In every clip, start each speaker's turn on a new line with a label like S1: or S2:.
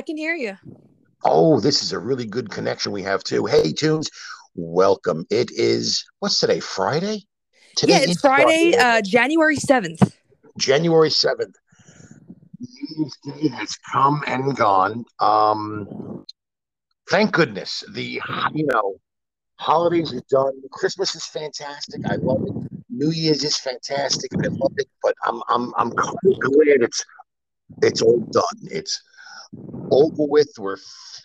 S1: I can hear you.
S2: Oh, this is a really good connection we have too. Hey, Tunes, welcome. It is what's today? Friday.
S1: Today yeah, it's Friday, Friday, uh, January seventh.
S2: January seventh. New Year's Day has come and gone. Um, thank goodness the you know holidays are done. Christmas is fantastic. I love it. New Year's is fantastic. I love it. But I'm I'm I'm kind of glad it's it's all done. It's over with. We're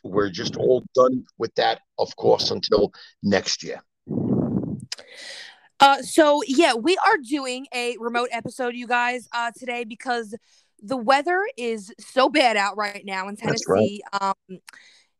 S2: we're just all done with that, of course, until next year.
S1: Uh, so yeah, we are doing a remote episode, you guys, uh, today because the weather is so bad out right now in Tennessee. Right. Um,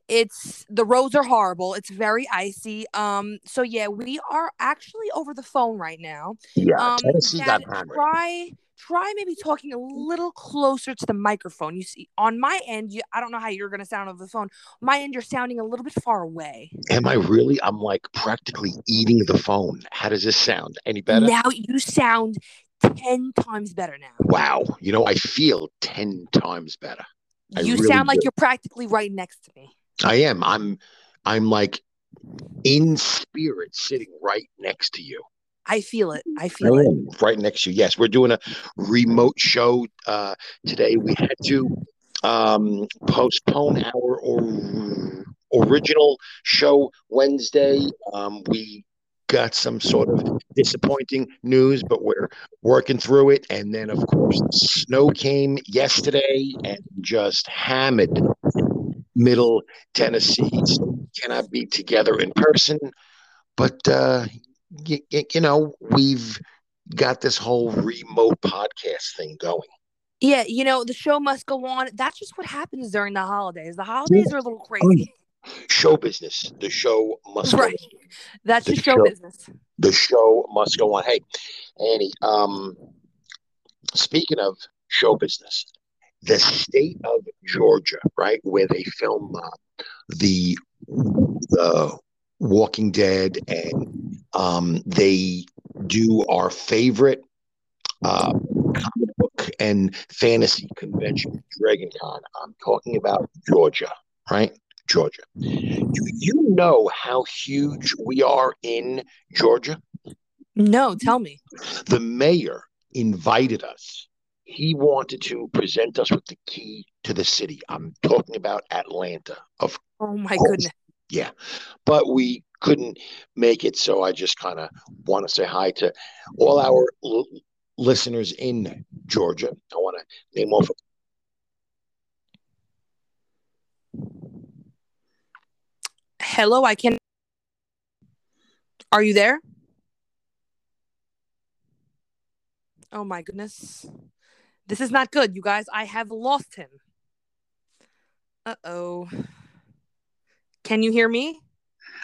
S1: it's the roads are horrible. It's very icy. Um, so yeah, we are actually over the phone right now.
S2: Yeah,
S1: um,
S2: Tennessee got
S1: Try try maybe talking a little closer to the microphone. You see, on my end, you, I don't know how you're going to sound over the phone. My end, you're sounding a little bit far away.
S2: Am I really? I'm like practically eating the phone. How does this sound? Any better?
S1: Now you sound 10 times better now.
S2: Wow. You know, I feel 10 times better.
S1: I you really sound like do. you're practically right next to me.
S2: I am. I'm I'm like in spirit sitting right next to you.
S1: I feel it. I feel I it.
S2: Right next to you. Yes, we're doing a remote show uh, today. We had to um, postpone our or, original show Wednesday. Um, we got some sort of disappointing news, but we're working through it. And then, of course, snow came yesterday and just hammered Middle Tennessee. So cannot be together in person, but uh, you, you know, we've got this whole remote podcast thing going.
S1: Yeah, you know, the show must go on. That's just what happens during the holidays. The holidays are a little crazy.
S2: Show business. The show must right.
S1: go on. That's the show, show business.
S2: The show must go on. Hey, Annie, um, speaking of show business, the state of Georgia, right, where they film uh, the the Walking Dead, and um, they do our favorite uh, comic book and fantasy convention, Dragon Con. I'm talking about Georgia, right? Georgia. Do you know how huge we are in Georgia?
S1: No, tell me.
S2: The mayor invited us he wanted to present us with the key to the city. I'm talking about Atlanta. Of
S1: oh my course. goodness.
S2: Yeah, but we couldn't make it, so I just kind of want to say hi to all our l- listeners in Georgia. I want to name off.
S1: Hello, I can. Are you there? Oh my goodness. This is not good, you guys. I have lost him. Uh oh. Can you hear me?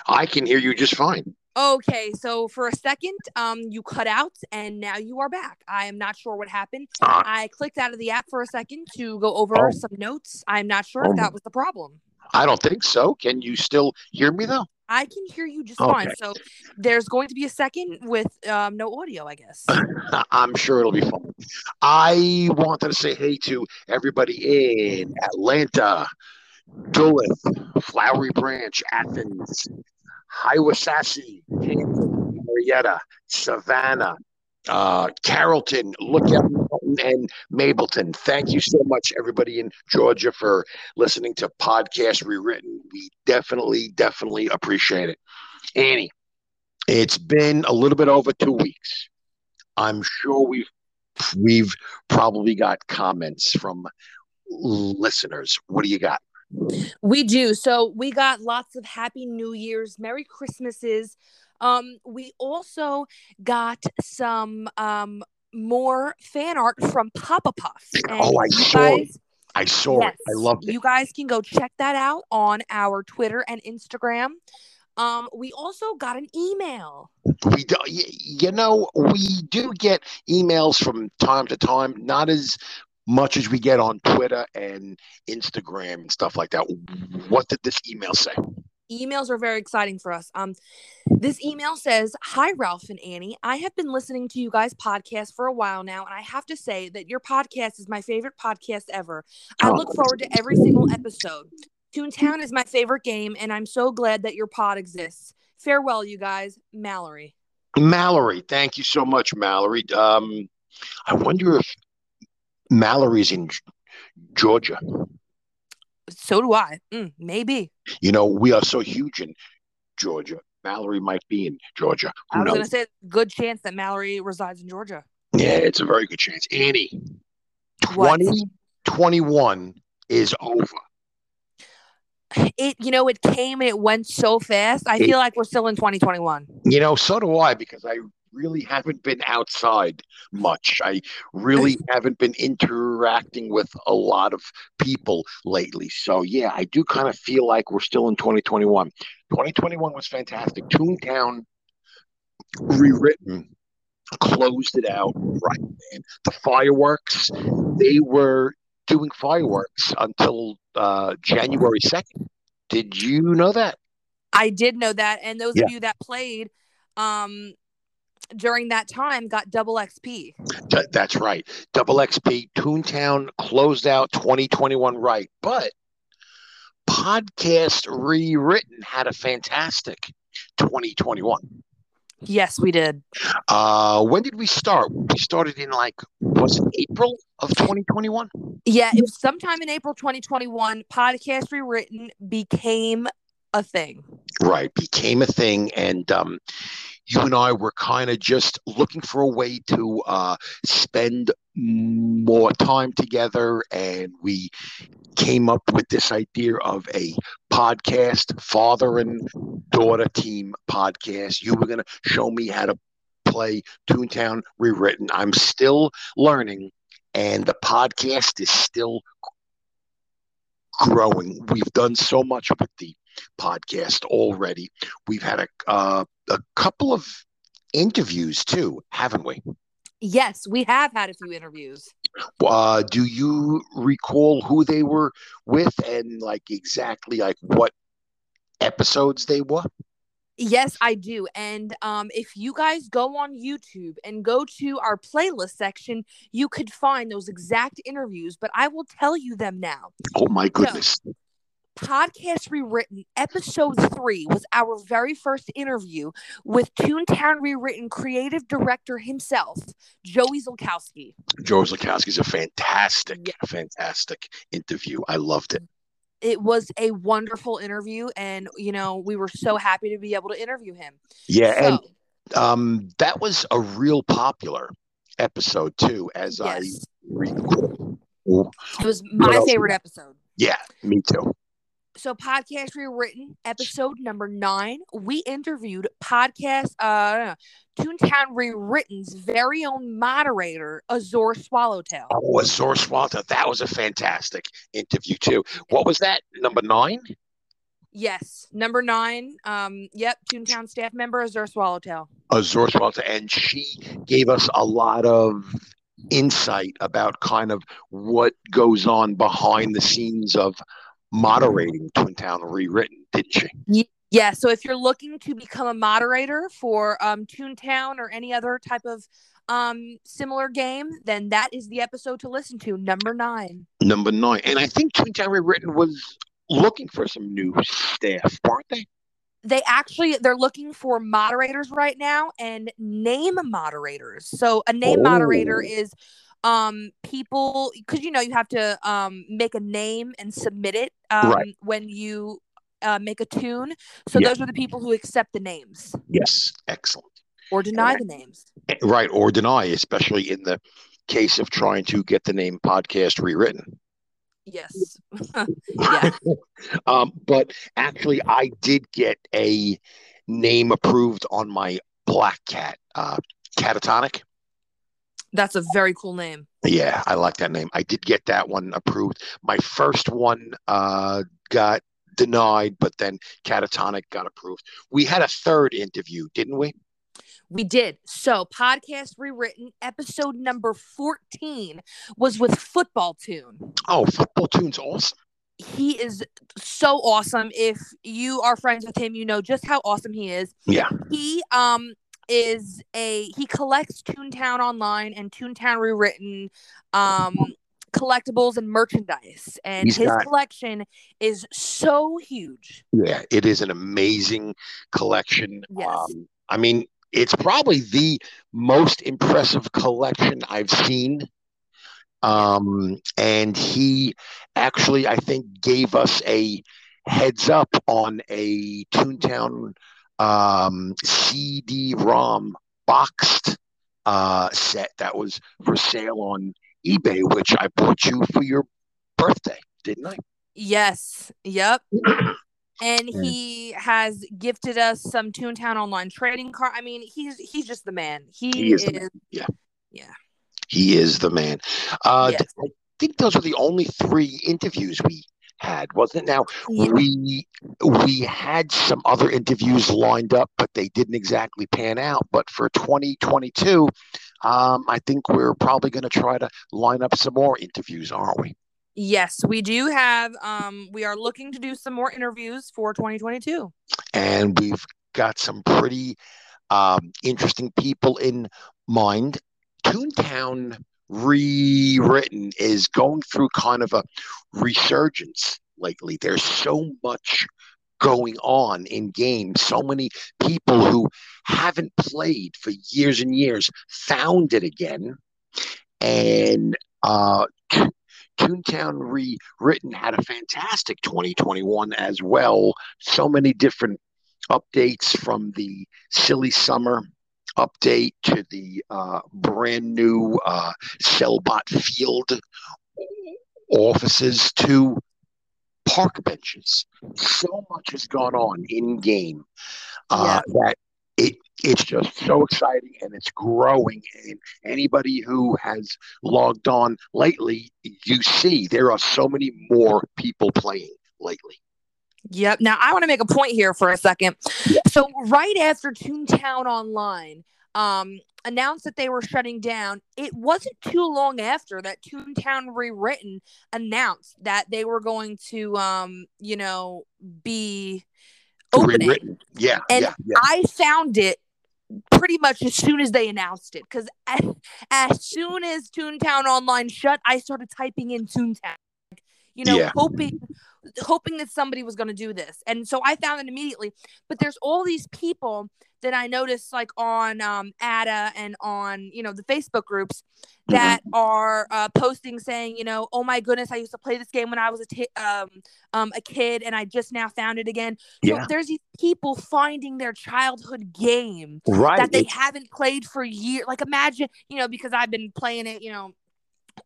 S2: I can hear you just fine.
S1: Okay, so for a second, um, you cut out and now you are back. I am not sure what happened. Uh, I clicked out of the app for a second to go over oh. some notes. I'm not sure oh. if that was the problem.
S2: I don't think so. Can you still hear me though?
S1: I can hear you just okay. fine. So there's going to be a second with um, no audio, I guess.
S2: I'm sure it'll be fine. I wanted to say hey to everybody in Atlanta, Duluth, Flowery Branch, Athens, Hiawassee, Marietta, Savannah, uh, Carrollton, Lookout Mountain, and Mableton. Thank you so much, everybody in Georgia, for listening to Podcast Rewritten. We definitely, definitely appreciate it. Annie, it's been a little bit over two weeks. I'm sure we've we've probably got comments from listeners. What do you got?
S1: We do. So we got lots of happy New Year's, Merry Christmases. Um, we also got some um more fan art from Papa Puff.
S2: And oh, I saw guys, it. I saw yes, it. I loved it.
S1: You guys can go check that out on our Twitter and Instagram. Um, we also got an email.
S2: We do, you know, we do get emails from time to time, not as much as we get on Twitter and Instagram and stuff like that. What did this email say?
S1: emails are very exciting for us. Um, this email says, "Hi Ralph and Annie. I have been listening to you guys' podcast for a while now, and I have to say that your podcast is my favorite podcast ever. I
S2: Oh.
S1: look forward to every single episode. Toontown is my favorite game, and I'm so glad that your pod exists. Farewell, you guys. Mallory.
S2: Mallory, thank you so much, Mallory. Um, I wonder if Mallory's in Georgia.
S1: So do I. Mm, maybe.
S2: You know, we are so huge in Georgia. Mallory might be in Georgia.
S1: I
S2: Who
S1: was gonna say, good chance that Mallory resides in Georgia.
S2: Yeah, it's a very good chance. Annie,
S1: What?
S2: 2021 is over.
S1: It, you know, it came and it went so fast. I
S2: It-
S1: feel like we're still in 2021.
S2: You know, so do I because I really haven't been outside much. I really haven't been interacting with a lot of people lately. So, yeah, I do kind of feel like we're still in 2021. 2021 was fantastic. Toontown rewritten closed it out right, man. The fireworks, they were doing fireworks until uh, January 2nd. Did you know that?
S1: I did know that, and those
S2: Yeah.
S1: of you that played um during that time got double XP.
S2: That's right. Double XP Toontown closed out 2021 right. But Podcast Rewritten had a fantastic 2021.
S1: Yes, we did.
S2: Uh, when did we start? We started in like, was it April of 2021?
S1: Yeah, it was sometime in April 2021. Podcast rewritten became a thing.
S2: Right. Became a thing. And um, you and I were kind of just looking for a way to uh, spend more time together. And we came up with this idea of a podcast, father and daughter team podcast. You were going to show me how to play Toontown Rewritten. I'm still learning, and the podcast is still growing. We've done so much with the podcast already. We've had a uh, a couple of interviews too, haven't we?
S1: Yes, we have had a few interviews.
S2: Uh, do you recall who they were with and like exactly like what episodes they were?
S1: Yes, I do. And um, if you guys go on YouTube and go to our playlist section, you could find those exact interviews, but I will tell you them now.
S2: Oh my goodness!
S1: Podcast Rewritten, episode three, was our very first interview with Toontown Rewritten creative director himself, Joey Zolkowski.
S2: Joe is a fantastic, fantastic interview. I loved it.
S1: It was a wonderful interview, and you know, we were so happy to be able to interview him.
S2: Yeah,
S1: So,
S2: and um, that was a real popular episode too. As I
S1: yes,
S2: recall.
S1: it was my favorite episode.
S2: Yeah, me too.
S1: So podcast rewritten episode number nine we interviewed podcast uh toontown rewritten's very own moderator azor swallowtail
S2: Oh, Azor swallowtail that was a fantastic interview too. What was that? Number nine?
S1: yes number nine um yep toontown staff member azor swallowtail
S2: Azor swallowtail and she gave us a lot of insight about kind of what goes on behind the scenes of moderating Toontown Rewritten, didn't she?
S1: yeah so if you're looking to become a moderator for um toontown or any other type of um similar game then that is the episode to listen to number nine
S2: Number nine, and I think Toontown Rewritten was looking for some new staff, weren't they?
S1: they actually they're looking for moderators right now and name moderators so a name moderator
S2: Oh.
S1: is um people because you know you have to um make a name and submit it um
S2: Right.
S1: when you uh, make a tune so
S2: Yeah.
S1: those are the people who accept the names
S2: Yes, excellent.
S1: or deny the names
S2: Right, or deny, especially in the case of trying to get the name podcast rewritten.
S1: yes yeah
S2: Um, but actually, I did get a name approved on my black cat, uh, Catatonic.
S1: That's a very cool name
S2: Yeah, I like that name. I did get that one approved. My first one uh, got denied, but then Catatonic got approved. We had a third interview, didn't we?
S1: we did so podcast rewritten episode number 14 was with football tune
S2: Oh, Football Tune's awesome.
S1: he is so awesome. If you are friends with him, you know just how awesome he is.
S2: Yeah.
S1: He um is a he collects Toontown online and Toontown rewritten um collectibles and merchandise and
S2: He's
S1: his
S2: got-
S1: collection is so huge.
S2: Yeah, it is an amazing collection.
S1: Yes.
S2: Um, I mean, it's probably the most impressive collection I've seen. Um, and he actually, I think, gave us a heads up on a Toontown um, CD-ROM boxed uh, set that was for sale on eBay, which I bought you for your birthday, didn't I?
S1: Yes. Yep. And he has gifted us some Toontown online trading card. I mean, he's he's just the man. He,
S2: He is
S1: is,
S2: man. Yeah.
S1: Yeah.
S2: He is the man. Uh,
S1: Yes.
S2: I think those were the only three interviews we had, wasn't it? Now
S1: Ye-
S2: we we had some other interviews lined up, but they didn't exactly pan out. But for 2022, um, I think we're probably going to try to line up some more interviews, aren't we?
S1: Yes, we do have um we are looking to do some more interviews for 2022.
S2: And we've got some pretty um, interesting people in mind. Toontown rewritten is going through kind of a resurgence lately. There's so much going on in games. So many people who haven't played for years and years found it again. And uh, Toontown Rewritten had a fantastic 2021 as well. So many different updates from the Silly Summer update to the uh, brand new uh, Sellbot Field offices to park benches. So much has gone on in game uh, that it it's just so exciting and it's growing. And anybody who has logged on lately, you see there are so many more people playing lately.
S1: Yep. Now I want to make a point here for a second.
S2: Yeah.
S1: So right after Toontown Online um announced that they were shutting down, it wasn't too long after that Toontown Rewritten announced that they were going to um, you know, be opening.
S2: Rewritten. Yeah,
S1: And
S2: yeah, yeah.
S1: I found it pretty much as soon as they announced it because as, as soon as Toontown Online shut, I started typing in Toontown, you know,
S2: Yeah.
S1: hoping hoping that somebody was going to do this, and so I found it immediately. But there's all these people that I noticed, like on um, Ada and on you know the Facebook groups that are uh, posting saying, you know, oh my goodness, I used to play this game when I was a um, um, a kid, and I just now found it again. So
S2: Yeah.
S1: there's these people finding their childhood game
S2: Right.
S1: that they
S2: It's-
S1: haven't played for years. Like imagine, you know, because I've been playing it, you know,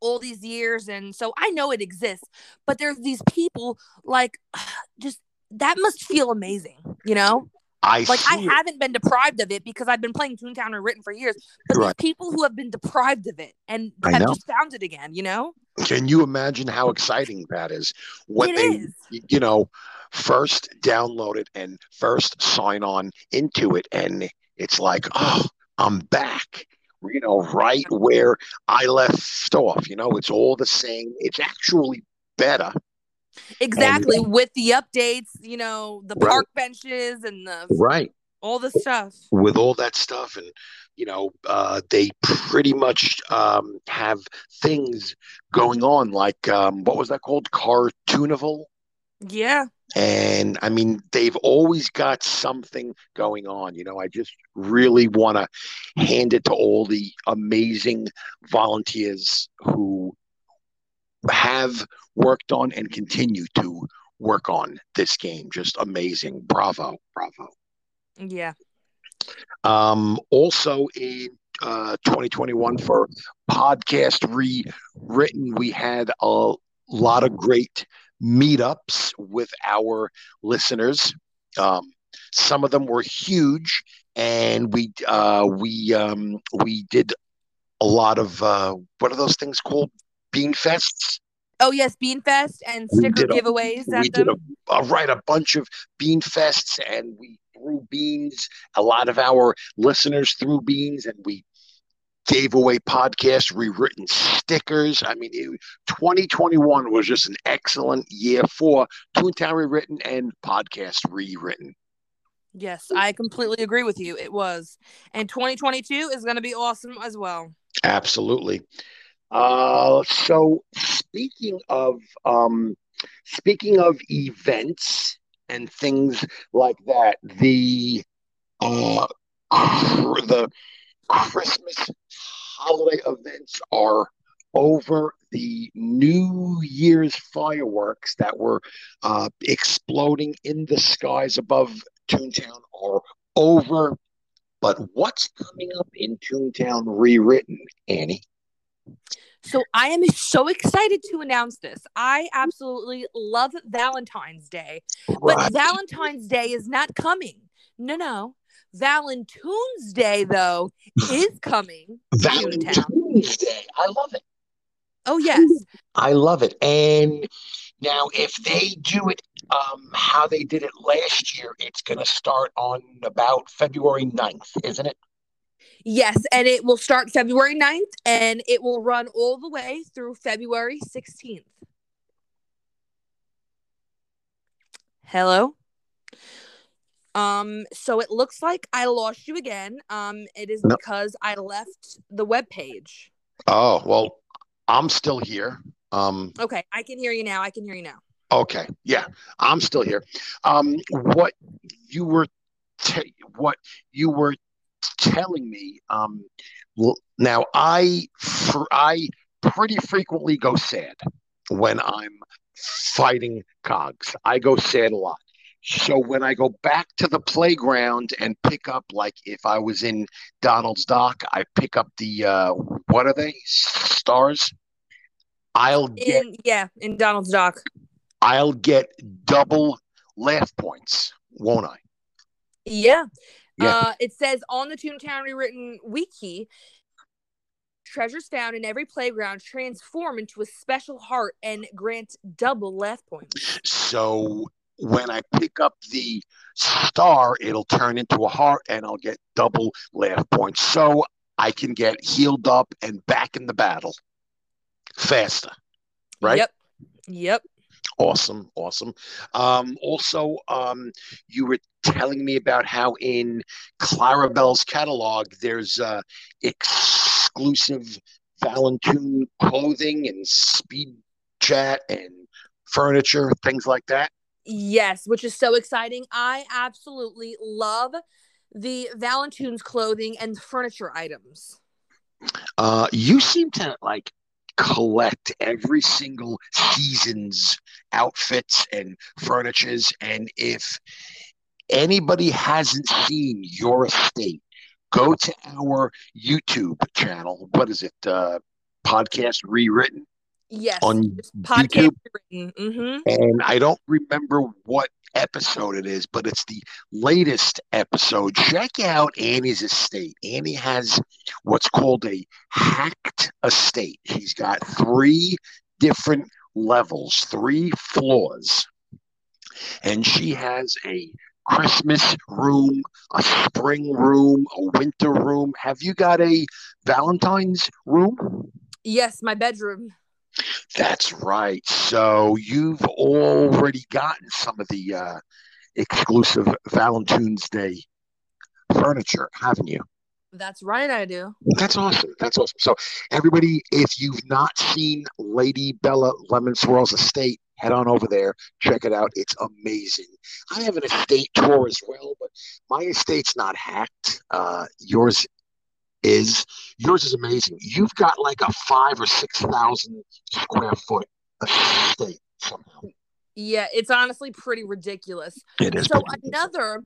S1: all these years, and so I know it exists. But there's these people like just that must feel amazing, you know.
S2: I
S1: Like I
S2: it.
S1: haven't been deprived of it because I've been playing Toontown and written for years. But
S2: Right.
S1: there's people who have been deprived of it and have just found it again, you know.
S2: Can you imagine how exciting that is when
S1: It
S2: they,
S1: is.
S2: you know, first download it and first sign on into it, and it's like, oh, I'm back. You know, right where I left off. You know, it's all the same. It's actually better.
S1: Exactly. With the updates, you know, the
S2: Right.
S1: park benches and the
S2: Right.
S1: all the stuff.
S2: with all that stuff and you know uh, they pretty much um, have things going on like um, what was that called cartoonival
S1: Yeah.
S2: And i mean they've always got something going on you know i just really want to hand it to all the amazing volunteers who have worked on and continue to work on this game. Just amazing. Bravo bravo.
S1: Yeah.
S2: um, also in uh, 2021 for podcast rewritten, we had a lot of great meetups with our listeners. Um, some of them were huge, and we uh, we um, we did a lot of uh, what are those things called? Bean fests.
S1: Oh yes, Beanfest and
S2: We
S1: sticker
S2: did a-
S1: giveaways
S2: we did a, uh, right a bunch of bean fests and we threw beans a lot of our listeners threw beans and we gave away podcast rewritten stickers. I mean, it, 2021 was just an excellent year for Toontown Rewritten and podcast rewritten.
S1: Yes, I completely agree with you. It was. And 2022 is going to be awesome as well.
S2: Absolutely. Uh, so speaking of um, speaking of events and things like that, the uh, the Christmas holiday events are over. The New Year's fireworks that were uh, exploding in the skies above Toontown are over. But what's coming up in Toontown rewritten, Annie?
S1: So I am so excited to announce this. I absolutely love Valentine's Day, right. but Valentine's Day is not coming. No, no. Valentine's Day though is coming.
S2: Valentine's Day. I love it.
S1: Oh yes.
S2: I love it. And now if they do it um, how they did it last year, it's going to start on about February 9th, isn't it?
S1: Yes, and it will start February 9th and it will run all the way through February 16th. Hello? Um, so it looks like I lost you again. Um, it is no. because I left the web page.
S2: Oh, well, I'm still here. Um
S1: Okay, I can hear you now. I can hear you now.
S2: Okay, yeah, I'm still here. Um, what you were, t- what you were telling me. Um, now I, for, I pretty frequently go sad when I'm fighting cogs. I go sad a lot. So when I go back to the playground and pick up, like if I was in Donald's Dock, I pick up the uh, what are they stars? I'll get
S1: in, yeah in Donald's Dock.
S2: I'll get double laugh points, won't I?
S1: Yeah. yeah. Uh, it says on the Toontown Rewritten wiki, treasures found in every playground transform into a special heart and grant double laugh points.
S2: So when I pick up the star, it'll turn into a heart and I'll get double laugh points. So I can get healed up and back in the battle faster. Right?
S1: Yep. Yep.
S2: Awesome, awesome. Um, also, um, you were telling me about how in Clarabelle's catalog there's uh, exclusive Valentine clothing and speed chat and furniture, things like that.
S1: Yes, which is so exciting. I absolutely love the Valentine's clothing and furniture items.
S2: Uh, you seem to like collect every single season's outfits and furnitures. And if anybody hasn't seen your estate, go to our YouTube channel. What is it? Uh, podcast rewritten.
S1: Yes,
S2: on
S1: podcast YouTube. Mm-hmm.
S2: And I don't remember what episode it is, but it's the latest episode. Check out Annie's estate. Annie has what's called a hacked estate. She's got three different levels, three floors. And she has a Christmas room, a spring room, a winter room. Have you got a Valentine's room?
S1: Yes, my bedroom.
S2: That's right. So you've already gotten some of the uh, exclusive Valentine's Day furniture, haven't you?
S1: That's right, I do.
S2: That's awesome. That's awesome. So, everybody, if you've not seen Lady Bella Lemon Swirl's estate, head on over there, check it out. It's amazing. I have an estate tour as well, but my estate's not hacked. Uh, yours is. Yours is amazing. You've got like a five or six thousand square foot estate somehow.
S1: Yeah, it's honestly pretty ridiculous.
S2: It is.
S1: So another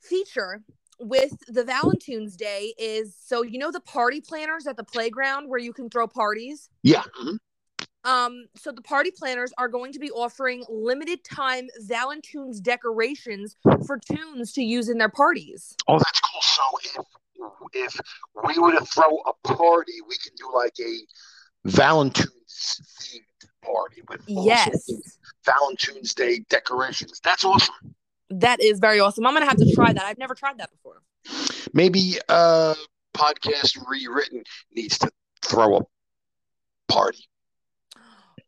S1: feature with the Valentine's Day is so you know the party planners at the playground where you can throw parties.
S2: Yeah. Mm-hmm.
S1: Um, so the party planners are going to be offering limited time Valentine's decorations for tunes to use in their parties.
S2: Oh, that's cool. So if if we were to throw a party, we can do like a Valentine's themed party with
S1: yes
S2: Valentine's Day decorations. That's awesome.
S1: That is very awesome. I'm gonna have to try that. I've never tried that before.
S2: Maybe uh podcast rewritten needs to throw a party.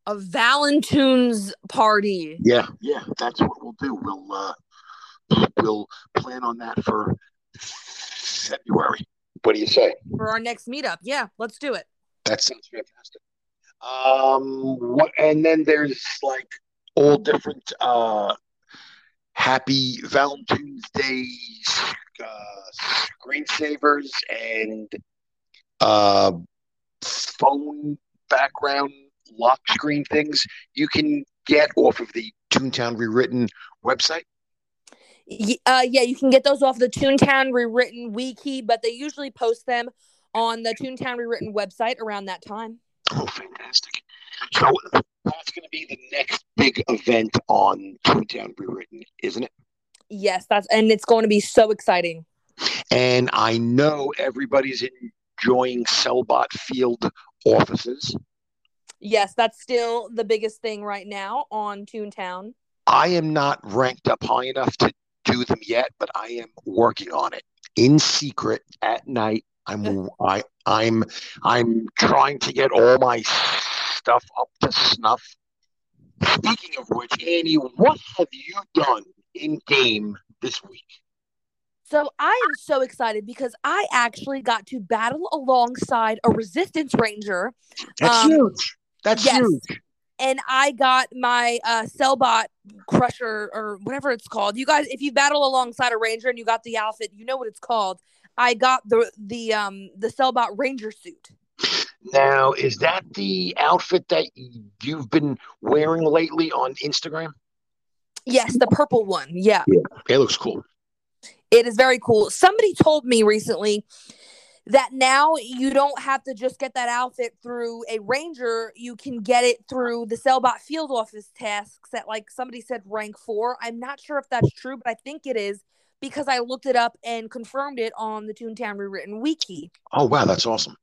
S1: A Valentine's party.
S2: Yeah, yeah, that's what we'll do. We'll uh, we'll plan on that for February. What do you say?
S1: For our next meetup. Yeah, let's do it.
S2: That sounds fantastic. Um, what? And then there's like all different uh, happy Valentine's Day uh, screensavers and uh, phone background lock screen things you can get off of the Toontown Rewritten website.
S1: Uh, yeah, you can get those off the Toontown Rewritten wiki, but they usually post them on the Toontown Rewritten website around that time.
S2: Oh, fantastic! So that's going to be the next big event on Toontown Rewritten, isn't it?
S1: Yes, that's and it's going to be so exciting.
S2: And I know everybody's enjoying Sellbot Field offices.
S1: Yes, that's still the biggest thing right now on Toontown.
S2: I am not ranked up high enough to do them yet, but I am working on it in secret at night. I'm I I'm I'm trying to get all my stuff up to snuff. Speaking of which, Annie, what have you done in game this week?
S1: So I am so excited because I actually got to battle alongside a resistance ranger.
S2: That's um, huge. That's yes. huge.
S1: And I got my uh, Sellbot Crusher or whatever it's called. You guys, if you battle alongside a ranger and you got the outfit, you know what it's called. I got the the um the Sellbot Ranger suit.
S2: Now, is that the outfit that you've been wearing lately on Instagram?
S1: Yes, the purple one. Yeah.
S2: yeah. It looks cool.
S1: It is very cool. Somebody told me recently that now you don't have to just get that outfit through a ranger. You can get it through the sellbot field office tasks at like somebody said rank four. I'm not sure if that's true but i think it is because i looked it up and confirmed it on the toontown rewritten wiki.
S2: Oh wow that's awesome.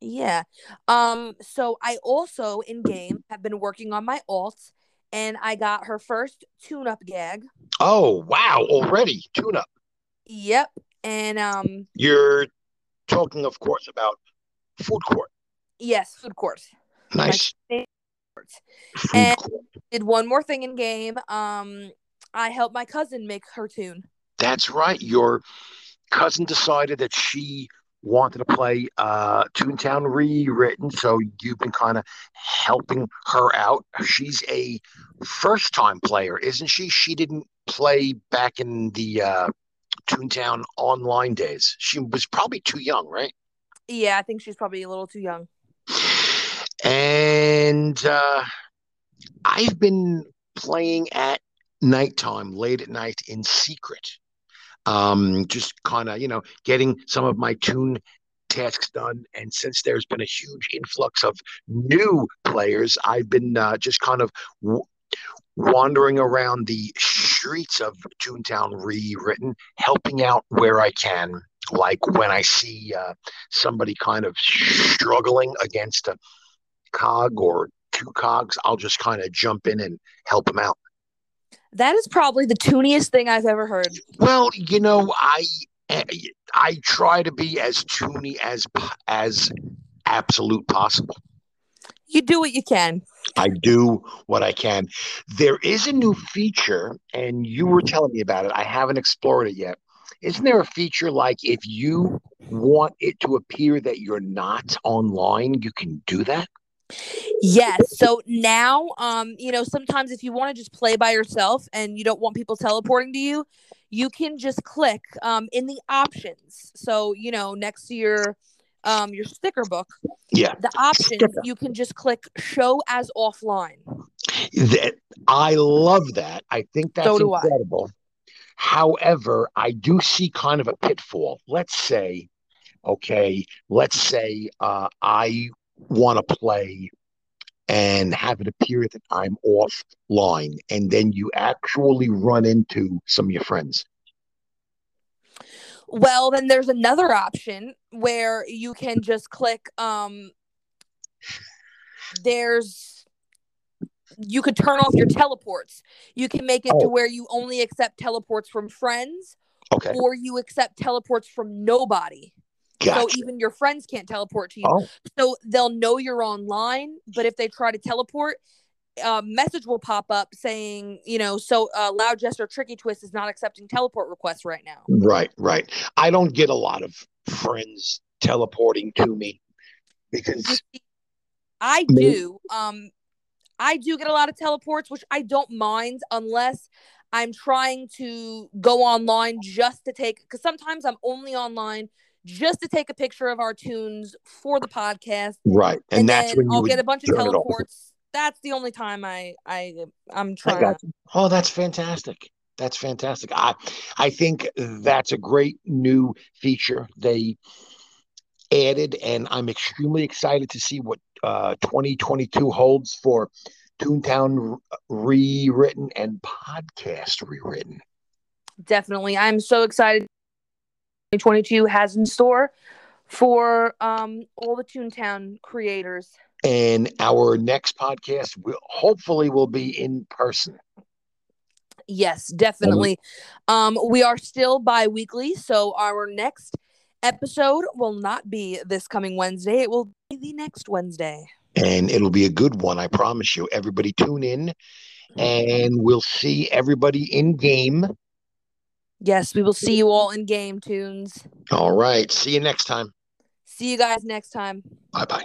S1: Yeah. Um so i also in game have been working on my alt and i got her first tune up gag.
S2: Oh wow already? Tune up
S1: yep and um
S2: you're talking, of course, about food court.
S1: Yes, food court.
S2: Nice.
S1: Food and court. did one more thing in game. Um, I helped my cousin make her tune.
S2: That's right. Your cousin decided that she wanted to play uh, Toontown rewritten, so you've been kind of helping her out. She's a first time player, isn't she? She didn't play back in the uh, Toontown online days. She was probably too young, right?
S1: Yeah, I think she's probably a little too young.
S2: And uh, I've been playing at nighttime, late at night in secret. Um, just kind of, you know, getting some of my tune tasks done. And since there's been a huge influx of new players, I've been uh, just kind of w- wandering around the streets of Toontown rewritten, helping out where I can. Like when I see uh, somebody kind of struggling against a cog or two cogs, I'll just kind of jump in and help them out.
S1: That is probably the tooniest thing I've ever heard.
S2: Well, you know, I I try to be as toony as as absolute possible
S1: you do what you can.
S2: I do what I can. There is a new feature, and you were telling me about it. I haven't explored it yet. Isn't there a feature like if you want it to appear that you're not online, you can do that?
S1: Yes. So now, um, you know, sometimes if you want to just play by yourself and you don't want people teleporting to you, you can just click um, in the options. So, you know, next to your um, your sticker book,
S2: yeah,
S1: the options sticker. you can just click show as offline.
S2: That I love that. I think that's so incredible. I. However, I do see kind of a pitfall. Let's say, okay, let's say uh, I want to play and have it appear that I'm offline, and then you actually run into some of your friends.
S1: Well, then there's another option where you can just click um there's you could turn off your teleports. You can make it oh. to where you only accept teleports from friends
S2: okay.
S1: or you accept teleports from nobody. Gotcha. So even your friends can't teleport to you. Oh. So they'll know you're online, but if they try to teleport, a message will pop up saying, you know, so uh, Loud Jester Tricky Twist is not accepting teleport requests right now.
S2: Right, right. I don't get a lot of friends teleporting to me because
S1: I do. Um, I do get a lot of teleports, which I don't mind unless I'm trying to go online just to take because sometimes I'm only online just to take a picture of our tunes for the podcast.
S2: Right.
S1: And, and that's when I'll get a bunch of teleports. That's the only time I I I'm trying. I
S2: oh, that's fantastic. That's fantastic. I I think that's a great new feature they added, and I'm extremely excited to see what uh, 2022 holds for Toontown rewritten and podcast rewritten.
S1: Definitely. I'm so excited 2022 has in store for um, all the Toontown creators.
S2: And our next podcast will hopefully will be in person.
S1: Yes, definitely. Um, we are still bi-weekly, so our next episode will not be this coming Wednesday. It will be the next Wednesday.
S2: And it'll be a good one, I promise you. Everybody tune in and we'll see everybody in game
S1: Yes, we will see you all in game tunes.
S2: All right. See you next time.
S1: See you guys next time.
S2: Bye bye.